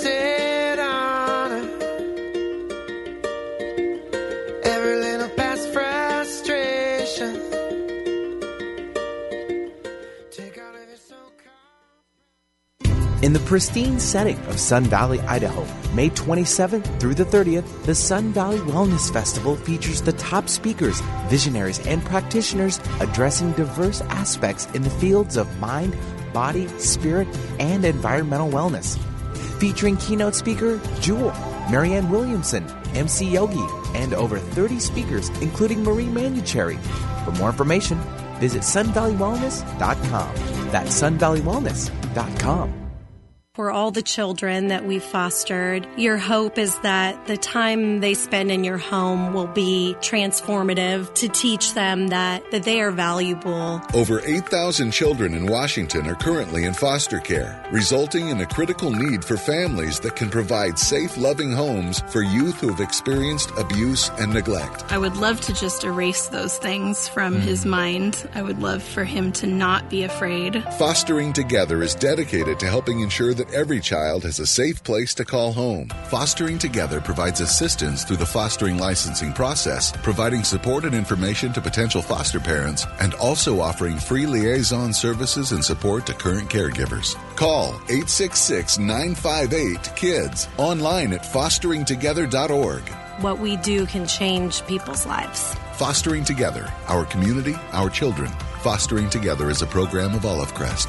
In the pristine setting of Sun Valley, Idaho, May 27th through the 30th, the Sun Valley Wellness Festival features the top speakers, visionaries, and practitioners addressing diverse aspects in the fields of mind, body, spirit, and environmental wellness. Featuring keynote speaker Jewel, Marianne Williamson, MC Yogi, and over 30 speakers, including Marie Manuchehri. For more information, visit sunvalleywellness.com. That's sunvalleywellness.com for all the children that we've fostered. Your hope is that the time they spend in your home will be transformative to teach them that, that they are valuable. Over 8,000 children in Washington are currently in foster care, resulting in a critical need for families that can provide safe, loving homes for youth who have experienced abuse and neglect. I would love to just erase those things from mm. his mind. I would love for him to not be afraid. Fostering Together is dedicated to helping ensure that every child has a safe place to call home. Fostering Together provides assistance through the fostering licensing process, providing support and information to potential foster parents, and also offering free liaison services and support to current caregivers. Call 866 958 KIDS online at fosteringtogether.org. What we do can change people's lives. Fostering Together, our community, our children. Fostering Together is a program of Olive Crest.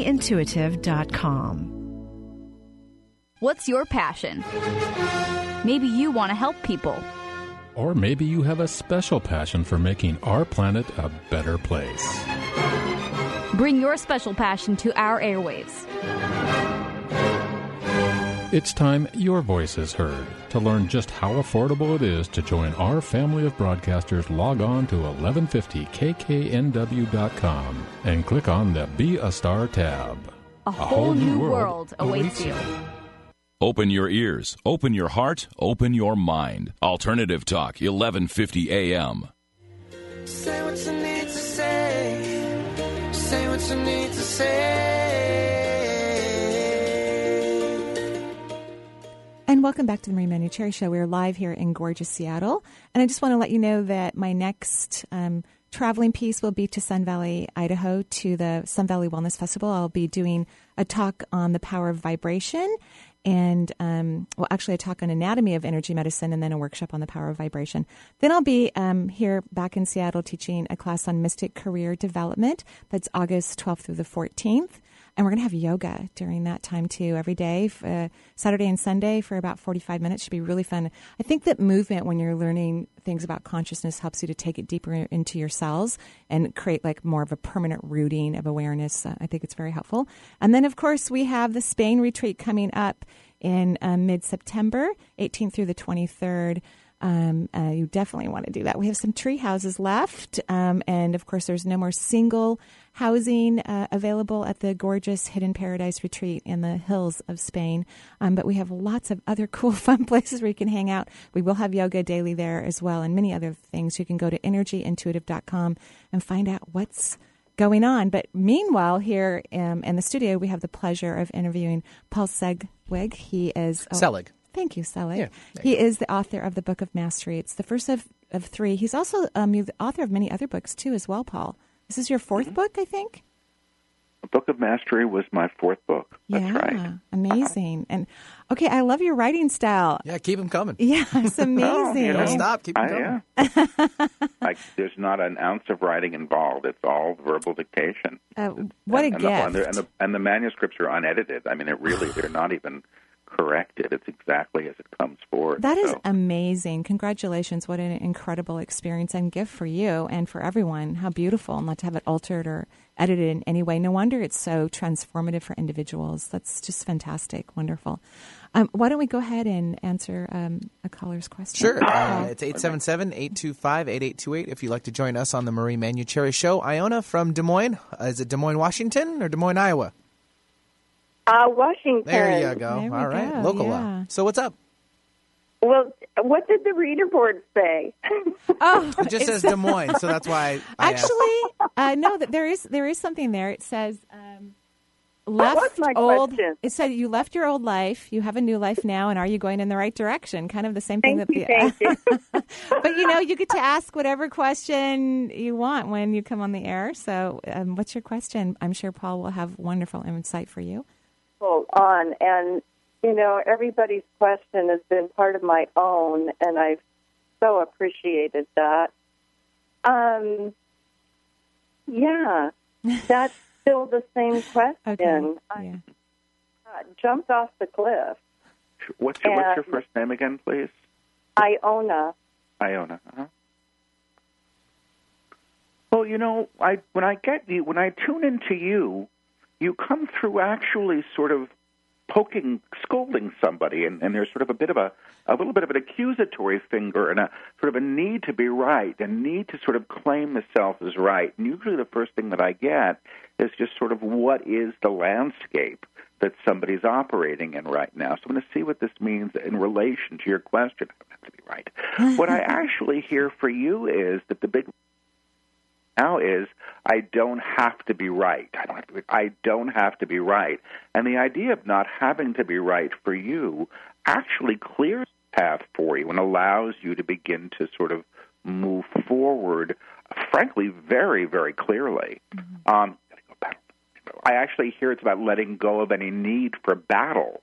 EnergyIntuitive.com. What's your passion? Maybe you want to help people. Or maybe you have a special passion for making our planet a better place. Bring your special passion to our airwaves. It's time your voice is heard. To learn just how affordable it is to join our family of broadcasters, log on to 1150kknw.com and click on the Be a Star tab. A, a whole, whole, new world, world awaits you. Open your ears, open your heart, open your mind. Alternative Talk, 1150 AM. Say what you need to say. Say what you need to say. And welcome back to the Marie Manuchehri Show. We're live here in gorgeous Seattle. And I just want to let you know that my next um, traveling piece will be to Sun Valley, Idaho, to the Sun Valley Wellness Festival. I'll be doing a talk on the power of vibration and um, well, actually, a talk on anatomy of energy medicine, and then a workshop on the power of vibration. Then I'll be um, here back in Seattle teaching a class on mystic career development. That's August 12th through the 14th. And we're going to have yoga during that time too, every day, uh, Saturday and Sunday for about 45 minutes. Should be really fun. I think that movement, when you're learning things about consciousness, helps you to take it deeper into your cells and create like more of a permanent rooting of awareness. Uh, I think it's very helpful. And then, of course, we have the Spain retreat coming up in uh, mid September, 18th through the 23rd. Um, uh, you definitely want to do that. We have some tree houses left, um, and of course, there's no more single housing uh, available at the gorgeous Hidden Paradise Retreat in the hills of Spain. Um, but we have lots of other cool, fun places where you can hang out. We will have yoga daily there as well, and many other things. You can go to energyintuitive.com and find out what's going on. But meanwhile, here um, in the studio, we have the pleasure of interviewing Paul Segweg. He is oh, Selig. Thank you, Selig. Yeah, he is the author of the Book of Mastery. It's the first of, of three. He's also um, the author of many other books too, as well. Paul, this is your 4th mm-hmm. book, I think. The Book of Mastery was my fourth book. That's yeah, right. amazing. And okay, I love your writing style. Yeah, keep them coming. Yeah, it's amazing. oh, you know, stop, keep them coming. yeah. like, there's not an ounce of writing involved. It's all verbal dictation. Uh, what and, a and gift! The, and, the, and, the, and the manuscripts are unedited. I mean, it really they're not even corrected. It's exactly as it comes forward. That is so. amazing. Congratulations. What an incredible experience and gift for you and for everyone. How beautiful not to have it altered or edited in any way. No wonder it's so transformative for individuals. That's just fantastic. Wonderful. Um, why don't we go ahead and answer um, a caller's question? Sure. Uh, it's 877 825 8828 if you'd like to join us on the Marie Manuchehri Show. Iona from Des Moines. Uh, is it Des Moines, Washington or Des Moines, Iowa? Uh, Washington. There you go. There All right, go. local yeah. law. So what's up? Well, what did the reader board say? oh, it just says Des Moines, so that's why. I actually, uh, no, that there is there is something there. It says. Um, left my old. question? It said you left your old life. You have a new life now, and are you going in the right direction? Kind of the same thing Thank that you, the. thank you. but you know, you get to ask whatever question you want when you come on the air. So, um, what's your question? I'm sure Paul will have wonderful insight for you. Hold on, and you know, everybody's question has been part of my own, and I've so appreciated that. Um, yeah, that's still the same question. I uh, jumped off the cliff. What's your, what's your first name again, please? Iona. Iona. Uh-huh. Well, you know, I when I get you, when I tune into you, you come through actually sort of poking, scolding somebody, and, and there's sort of a bit of a a little bit of an accusatory finger and a sort of a need to be right, a need to sort of claim the self as right. And usually, the first thing that I get is just sort of what is the landscape that somebody's operating in right now. So I'm going to see what this means in relation to your question. I don't have to be right. what I actually hear for you is that the big now is I don't have to be right. I don't have to be, I don't have to be right. And the idea of not having to be right for you actually clears the path for you and allows you to begin to sort of move forward, frankly, very, very clearly. Um, I actually hear it's about letting go of any need for battle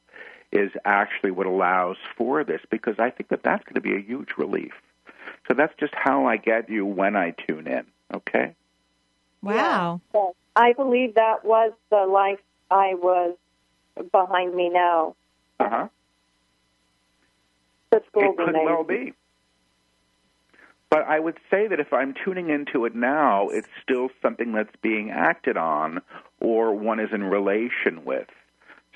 is actually what allows for this because I think that that's going to be a huge relief. So that's just how I get you when I tune in. Okay. Wow. Yes. I believe that was the life I was behind me now. Uh huh. The school It could well be. But I would say that if I'm tuning into it now, it's still something that's being acted on or one is in relation with.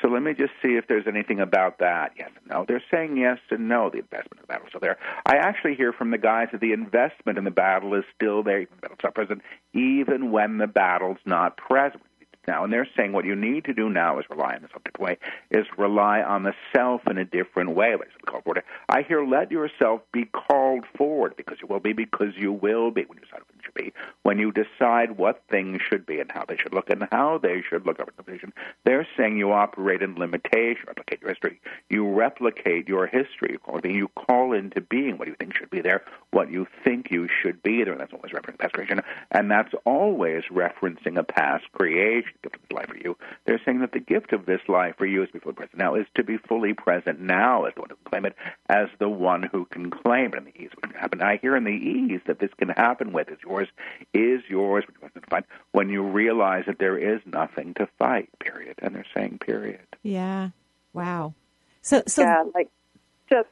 So let me just see if there's anything about that. Yes and no. They're saying yes and no, the investment in the battle. is still there. I actually hear from the guys that the investment in the battle is still there, even battle's not present, even when the battle's not present now. And they're saying what you need to do now is rely on the self different way, is rely on the self in a different way. Forward. I hear let yourself be called forward because you will be, because you will be when you decide be, when you decide what things should be and how they should look and how they should look over the vision. They're saying you operate in limitation, replicate your history. You replicate your history. You call, into being what you think should be there, what you think you should be there. And that's always referencing past creation. And that's always referencing a past creation gift of this life for you. They're saying that the gift of this life for you is to be fully present now, is to be fully present now as the one who can claim it, as the one who can claim it in the ease which can happen. I hear in the ease that this can happen with is yours, is yours, which wasn't fight, when you realize that there is nothing to fight, period. And they're saying period. Yeah. Wow. So, so yeah, like just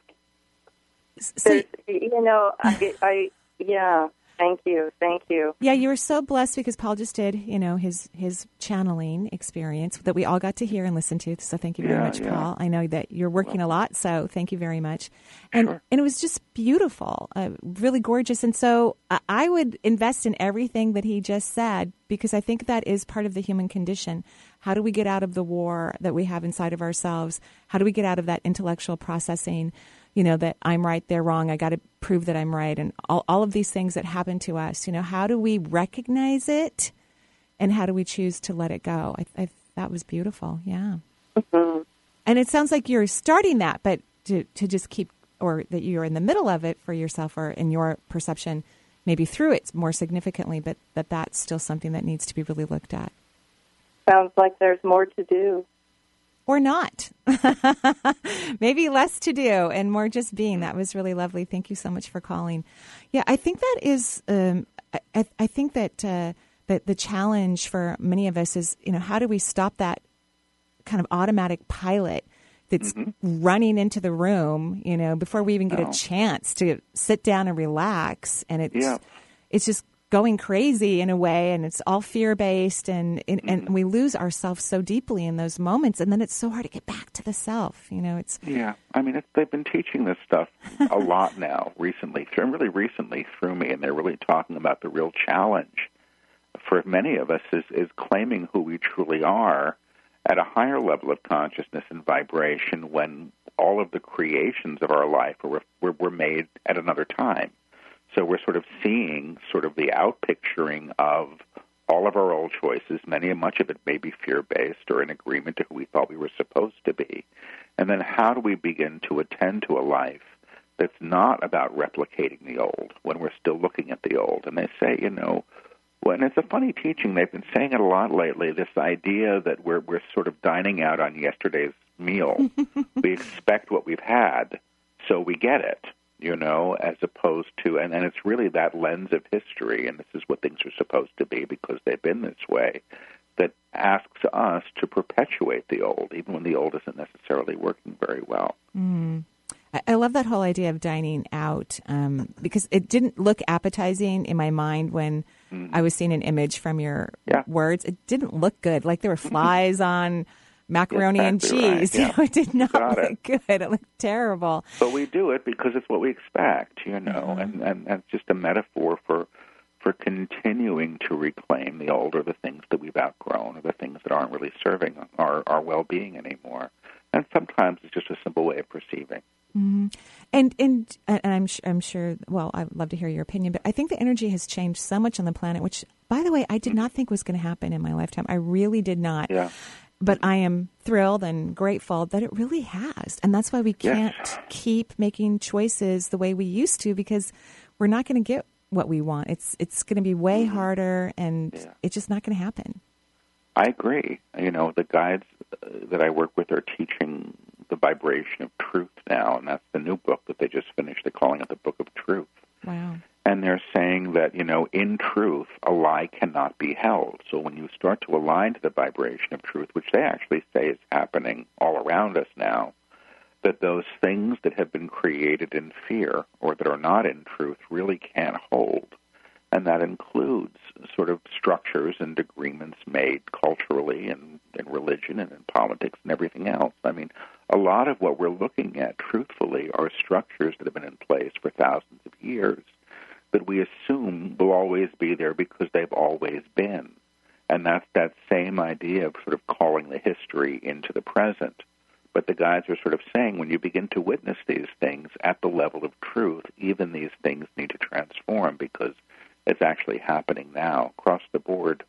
so, you know, I, I yeah. Thank you, thank you. Yeah, you were so blessed because Paul just did, you know, his his channeling experience that we all got to hear and listen to. So thank you very Yeah, much, yeah. Paul. I know that you're working a lot, so thank you very much. And and it was just beautiful, uh, really gorgeous. And so I, I would invest in everything that he just said because I think that is part of the human condition. How do we get out of the war that we have inside of ourselves? How do we get out of that intellectual processing? You know that i'm right they're wrong i got to prove that i'm right and all, all of these things that happen to us you know how do we recognize it and how do we choose to let it go? I, I that was beautiful yeah. Mm-hmm. And it sounds like you're starting that but to, to just keep or that you're in the middle of it for yourself or in your perception maybe through it more significantly but that that's still something that needs to be really looked at. Sounds like there's more to do. Or not. Maybe less to do and more just being. That was really lovely. Thank you so much for calling. Yeah, I think that is. Um, I, I think that uh, that the challenge for many of us is, you know, how do we stop that kind of automatic pilot that's running into the room, you know, before we even get Oh. a chance to sit down and relax, and it's Yeah. it's just going crazy in a way and it's all fear based and, and and mm-hmm. we lose ourselves so deeply in those moments and then it's so hard to get back to the self you know it's Yeah, I mean, they've been teaching this stuff a lot now recently, through, really recently through me, and they're really talking about the real challenge for many of us is, is claiming who we truly are at a higher level of consciousness and vibration when all of the creations of our life were, were, were made at another time. So we're sort of seeing sort of the outpicturing of all of our old choices, many and much of it may be fear based or in agreement to who we thought we were supposed to be. And then how do we begin to attend to a life that's not about replicating the old when we're still looking at the old? And they say, you know, well, and it's a funny teaching. They've been saying it a lot lately. This idea that we're we're sort of dining out on yesterday's meal. we expect what we've had, so we get it. You know, as opposed to, and, and it's really that lens of history, and this is what things are supposed to be because they've been this way, that asks us to perpetuate the old, even when the old isn't necessarily working very well. Mm. I love that whole idea of dining out um, because it didn't look appetizing in my mind when mm. I was seeing an image from your yeah. words. It didn't look good. Like there were flies on macaroni and cheese. Right. Yeah. You know, it did not Got look it. good. It looked terrible. But we do it because it's what we expect, you know, Mm-hmm. and, and that's just a metaphor for for continuing to reclaim the old or the things that we've outgrown or the things that aren't really serving our, our well being anymore. And sometimes it's just a simple way of perceiving. hmm And and and I'm I'm sure. Well, I'd love to hear your opinion, but I think the energy has changed so much on the planet. Which, by the way, I did not think was going to happen in my lifetime. I really did not. Yeah. But I am thrilled and grateful that it really has, and that's why we can't keep making choices the way we used to because we're not going to get what we want. It's it's going to be way harder, and it's just not going to happen. I agree. You know, the guides uh, that I work with are teaching the vibration of truth now, and that's the new book that they just finished. They're calling it the Book of Truth. Wow. And they're saying that, you know, in truth, a lie cannot be held. So when you start to align to the vibration of truth, which they actually say is happening all around us now, that those things that have been created in fear or that are not in truth really can't hold. And that includes sort of structures and agreements made culturally and in religion and in politics and everything else. I mean, a lot of what we're looking at, truthfully, are structures that have been in place for thousands of years that we assume will always be there because they've always been. And that's that same idea of sort of calling the history into the present. But the guides are sort of saying when you begin to witness these things at the level of truth, even these things need to transform because it's actually happening now across the board.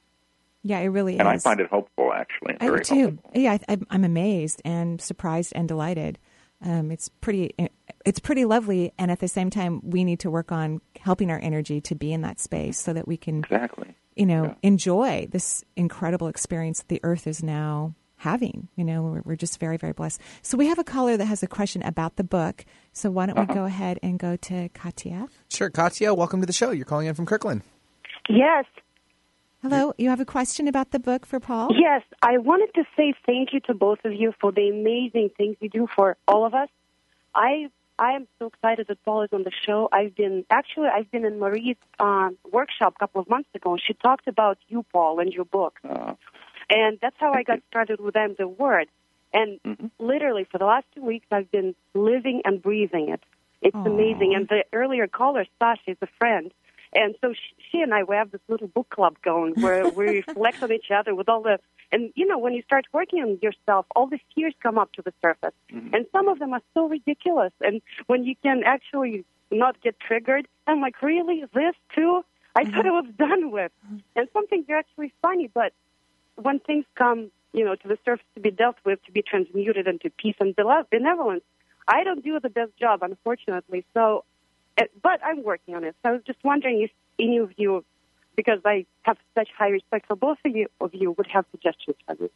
Yeah, it really is And I find it hopeful, actually. I Very do hopeful. Yeah, I, I'm amazed and surprised and delighted. Um, it's pretty. It's pretty lovely, and at the same time, we need to work on helping our energy to be in that space so that we can exactly, you know, enjoy this incredible experience that the Earth is now having. You know, we're, we're just very, very blessed. So we have a caller that has a question about the book. So why don't we Uh-huh. go ahead and go to Katya? Sure, Katya, welcome to the show. You're calling in from Kirkland. Yes. Hello, you have a question about the book for Paul? Yes, I wanted to say thank you to both of you for the amazing things you do for all of us. I I am so excited that Paul is on the show. I've been actually I've been in Marie's um, workshop a couple of months ago. She talked about you, Paul, and your book, and that's how I got started with I'm the Word. And literally for the last two weeks, I've been living and breathing it. It's amazing. And the earlier caller, Sasha, is a friend. And so she, and I, we have this little book club going where we reflect on each other with all the, and you know, when you start working on yourself, all the fears come up to the surface. Mm-hmm. And some of them are so ridiculous. And when you can actually not get triggered, I'm like, really? This too? I mm-hmm. thought it was done with. Mm-hmm. And some things are actually funny, but when things come, you know, to the surface to be dealt with, to be transmuted into peace and benevolence, I don't do the best job, unfortunately. So, but I'm working on it. So I was just wondering if any of you, because I have such high respect for both of you, of you would have suggestions for me.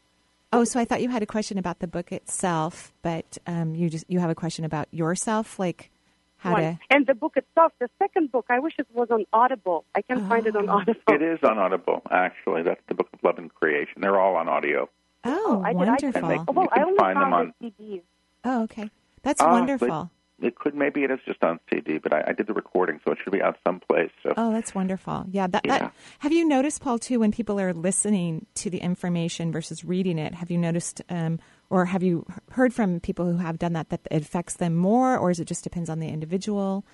Oh, so I thought you had a question about the book itself, but um, you just you have a question about yourself, like how One. to. And the book itself, the second book, I wish it was on Audible. I can't find it on Audible. It is on Audible, actually. That's the Book of Love and Creation. They're all on audio. Oh, I did. wonderful. And they- I, well, you I can only find them on- the CDs. Oh, okay. That's Ah, wonderful. It could maybe it is just on CD, but I, I did the recording, so it should be out someplace. So Oh, that's wonderful. Yeah, that, Yeah. that have you noticed, Paul, too, when people are listening to the information versus reading it, have you noticed um, or have you heard from people who have done that that it affects them more or is it just depends on the individual?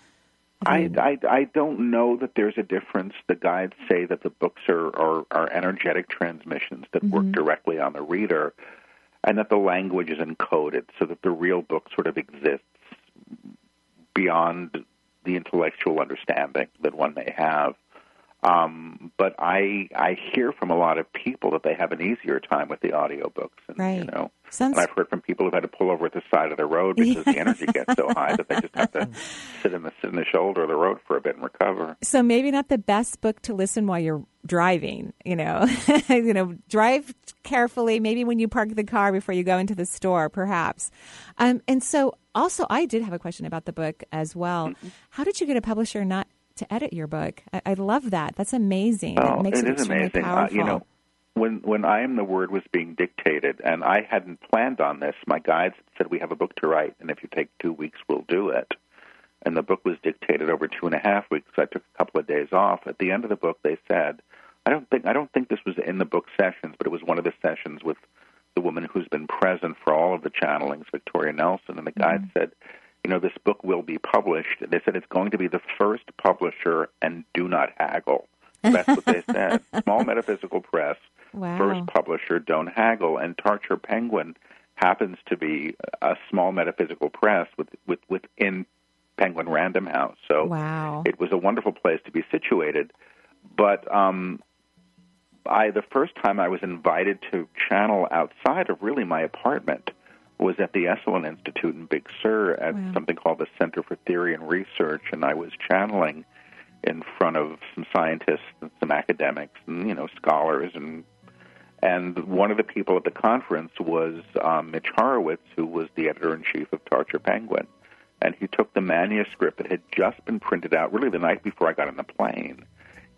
I, I I don't know that there's a difference. The guides say that the books are are, are energetic transmissions that work Mm-hmm. directly on the reader, and that the language is encoded so that the real book sort of exists beyond the intellectual understanding that one may have. Um, but I I hear from a lot of people that they have an easier time with the audiobooks. And, right. You know, Sounds... and I've heard from people who've had to pull over at the side of the road because the energy gets so high that they just have to sit in the sit in the shoulder of the road for a bit and recover. So maybe not the best book to listen while you're driving. You know, you know, drive carefully. Maybe when you park the car before you go into the store, perhaps. Um, and so, also, I did have a question about the book as well. Mm-hmm. How did you get a publisher not to edit your book. I, I love that. That's amazing. Oh, it makes it it is amazing. Uh, you know, when when I am the word was being dictated, and I hadn't planned on this, my guides said we have a book to write, and if you take two weeks, we'll do it. And the book was dictated over two and a half weeks. I took a couple of days off. At the end of the book, they said, I don't think I don't think this was in the book sessions, but it was one of the sessions with the woman who's been present for all of the channelings, Victoria Nelson, and the guide mm-hmm. said you know, this book will be published. They said it's going to be the first publisher and do not haggle. That's what they said. Small Metaphysical Press, wow. first publisher, don't haggle. And Tarcher Penguin happens to be a small metaphysical press with, with, within Penguin Random House. So wow. it was a wonderful place to be situated. But um, I, the first time I was invited to channel outside of really my apartment, was at the Esalen Institute in Big Sur at wow. something called the Center for Theory and Research, and I was channeling in front of some scientists and some academics and you know scholars and and one of the people at the conference was um, Mitch Horowitz, who was the editor in chief of Tarcher Penguin, and he took the manuscript that had just been printed out really the night before I got on the plane.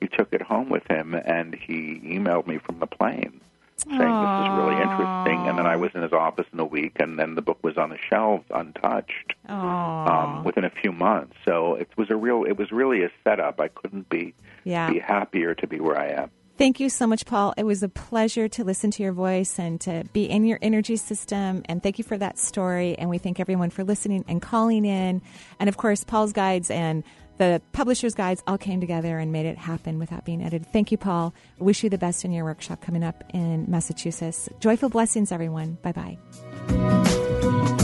He took it home with him and he emailed me from the plane saying Aww. this is really interesting. And then I was in his office in a week, and then the book was on the shelves untouched um, within a few months. So it was a real, it was really a setup. I couldn't be yeah. be happier to be where I am. Thank you so much, Paul. It was a pleasure to listen to your voice and to be in your energy system. And thank you for that story. And we thank everyone for listening and calling in. And of course, Paul's guides and the publisher's guides all came together and made it happen without being edited. Thank you, Paul. Wish you the best in your workshop coming up in Massachusetts. Joyful blessings, everyone. Bye bye.